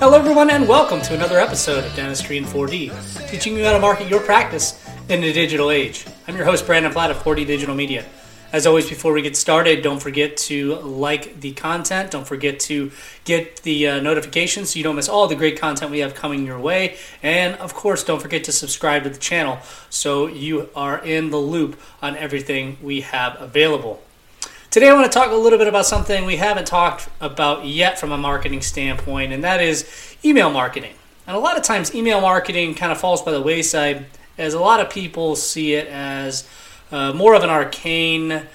Hello, everyone, and welcome to another episode of Dentistry in 4D, teaching you how to market your practice in the digital age. I'm your host, Brandon Platt of 4D Digital Media. As always, before we get started, don't forget to like the content. Don't forget to get the uh, notifications so you don't miss all the great content we have coming your way. And of course, don't forget to subscribe to the channel so you are in the loop on everything we have available. Today, I want to talk a little bit about something we haven't talked about yet from a marketing standpoint, and that is email marketing. And a lot of times, email marketing kind of falls by the wayside as a lot of people see it as uh, more of an arcane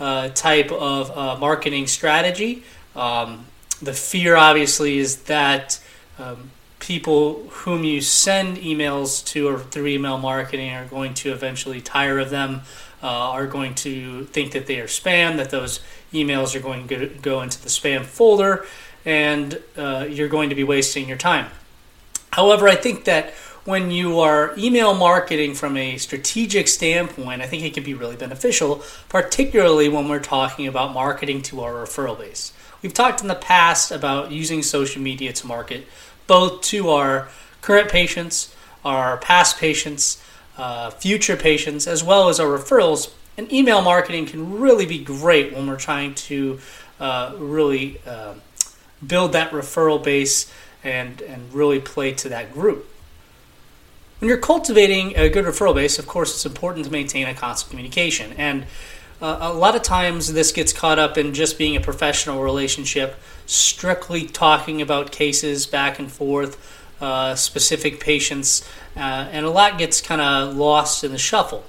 uh, type of uh, marketing strategy. Um, the fear, obviously, is that um, people whom you send emails to or through email marketing are going to eventually tire of them, uh, are going to think that they are spam, that those emails are going to go into the spam folder, and uh, you're going to be wasting your time. However, I think that when you are email marketing from a strategic standpoint, I think it can be really beneficial, particularly when we're talking about marketing to our referral base. We've talked in the past about using social media to market both to our current patients, our past patients, uh, future patients, as well as our referrals. And email marketing can really be great when we're trying to uh, really uh, build that referral base and, and really play to that group. When you're cultivating a good referral base, of course, it's important to maintain a constant communication. And uh, a lot of times this gets caught up in just being a professional relationship, strictly talking about cases back and forth, uh, specific patients, uh, and a lot gets kind of lost in the shuffle.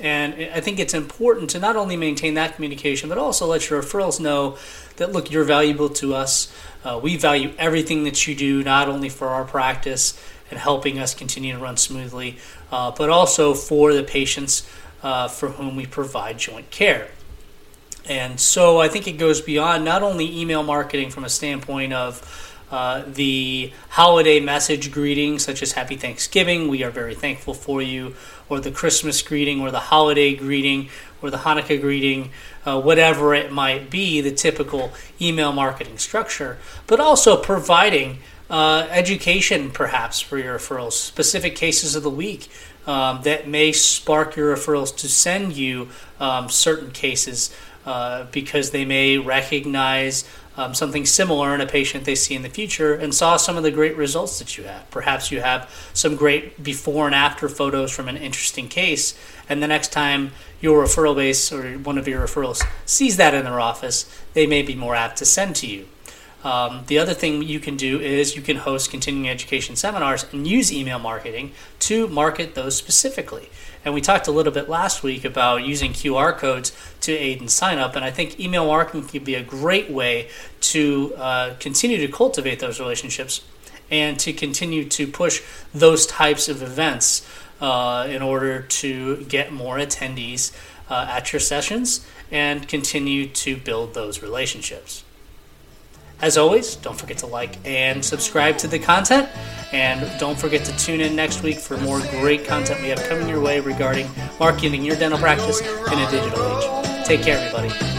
And I think it's important to not only maintain that communication, but also let your referrals know that, look, you're valuable to us. Uh, we value everything that you do, not only for our practice and helping us continue to run smoothly, uh, but also for the patients uh, for whom we provide joint care. And so I think it goes beyond not only email marketing from a standpoint of uh, the holiday message greeting, such as Happy Thanksgiving, we are very thankful for you, or the Christmas greeting, or the holiday greeting, or the Hanukkah greeting, uh, whatever it might be, the typical email marketing structure, but also providing uh, education perhaps for your referrals, specific cases of the week um, that may spark your referrals to send you um, certain cases uh, because they may recognize um, something similar in a patient they see in the future and saw some of the great results that you have. Perhaps you have some great before and after photos from an interesting case, and the next time your referral base or one of your referrals sees that in their office, they may be more apt to send to you. Um, the other thing you can do is you can host continuing education seminars and use email marketing to market those specifically. And we talked a little bit last week about using QR codes to aid in sign up. And I think email marketing can be a great way to uh, continue to cultivate those relationships and to continue to push those types of events uh, in order to get more attendees uh, at your sessions and continue to build those relationships. As always, don't forget to like and subscribe to the content. And don't forget to tune in next week for more great content we have coming your way regarding marketing your dental practice in a digital age. Take care, everybody.